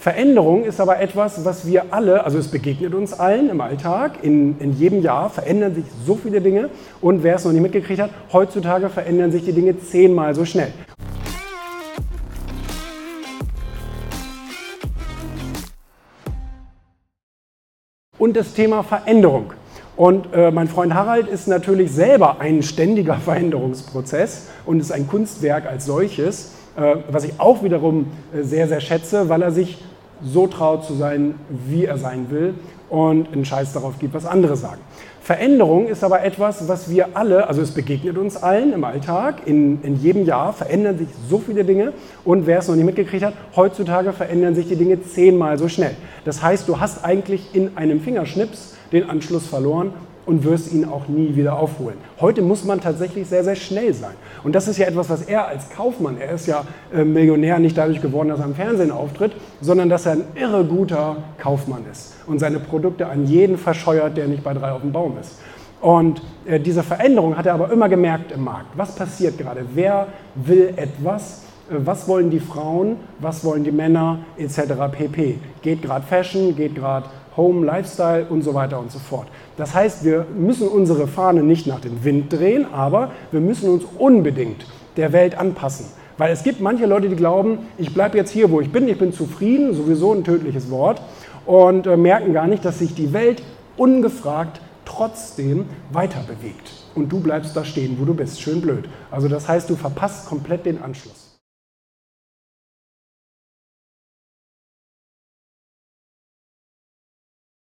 Veränderung ist aber etwas, was wir alle, also es begegnet uns allen im Alltag, in, in jedem Jahr verändern sich so viele Dinge und wer es noch nicht mitgekriegt hat, heutzutage verändern sich die Dinge zehnmal so schnell. Und das Thema Veränderung. Und äh, mein Freund Harald ist natürlich selber ein ständiger Veränderungsprozess und ist ein Kunstwerk als solches, äh, was ich auch wiederum äh, sehr, sehr schätze, weil er sich so traut zu sein, wie er sein will und einen Scheiß darauf gibt, was andere sagen. Veränderung ist aber etwas, was wir alle, also es begegnet uns allen im Alltag, in, in jedem Jahr verändern sich so viele Dinge und wer es noch nicht mitgekriegt hat, heutzutage verändern sich die Dinge zehnmal so schnell. Das heißt, du hast eigentlich in einem Fingerschnips den Anschluss verloren und wirst ihn auch nie wieder aufholen. Heute muss man tatsächlich sehr, sehr schnell sein. Und das ist ja etwas, was er als Kaufmann, er ist ja äh, Millionär nicht dadurch geworden, dass er im Fernsehen auftritt, sondern dass er ein irre guter Kaufmann ist und seine Produkte an jeden verscheuert, der nicht bei drei auf dem Baum ist. Und äh, diese Veränderung hat er aber immer gemerkt im Markt. Was passiert gerade? Wer will etwas? Äh, was wollen die Frauen? Was wollen die Männer? Etc. pp. Geht gerade Fashion? Geht gerade Home, Lifestyle und so weiter und so fort. Das heißt, wir müssen unsere Fahne nicht nach dem Wind drehen, aber wir müssen uns unbedingt der Welt anpassen. Weil es gibt manche Leute, die glauben, ich bleibe jetzt hier, wo ich bin, ich bin zufrieden, sowieso ein tödliches Wort, und äh, merken gar nicht, dass sich die Welt ungefragt trotzdem weiter bewegt. Und du bleibst da stehen, wo du bist. Schön blöd. Also das heißt, du verpasst komplett den Anschluss.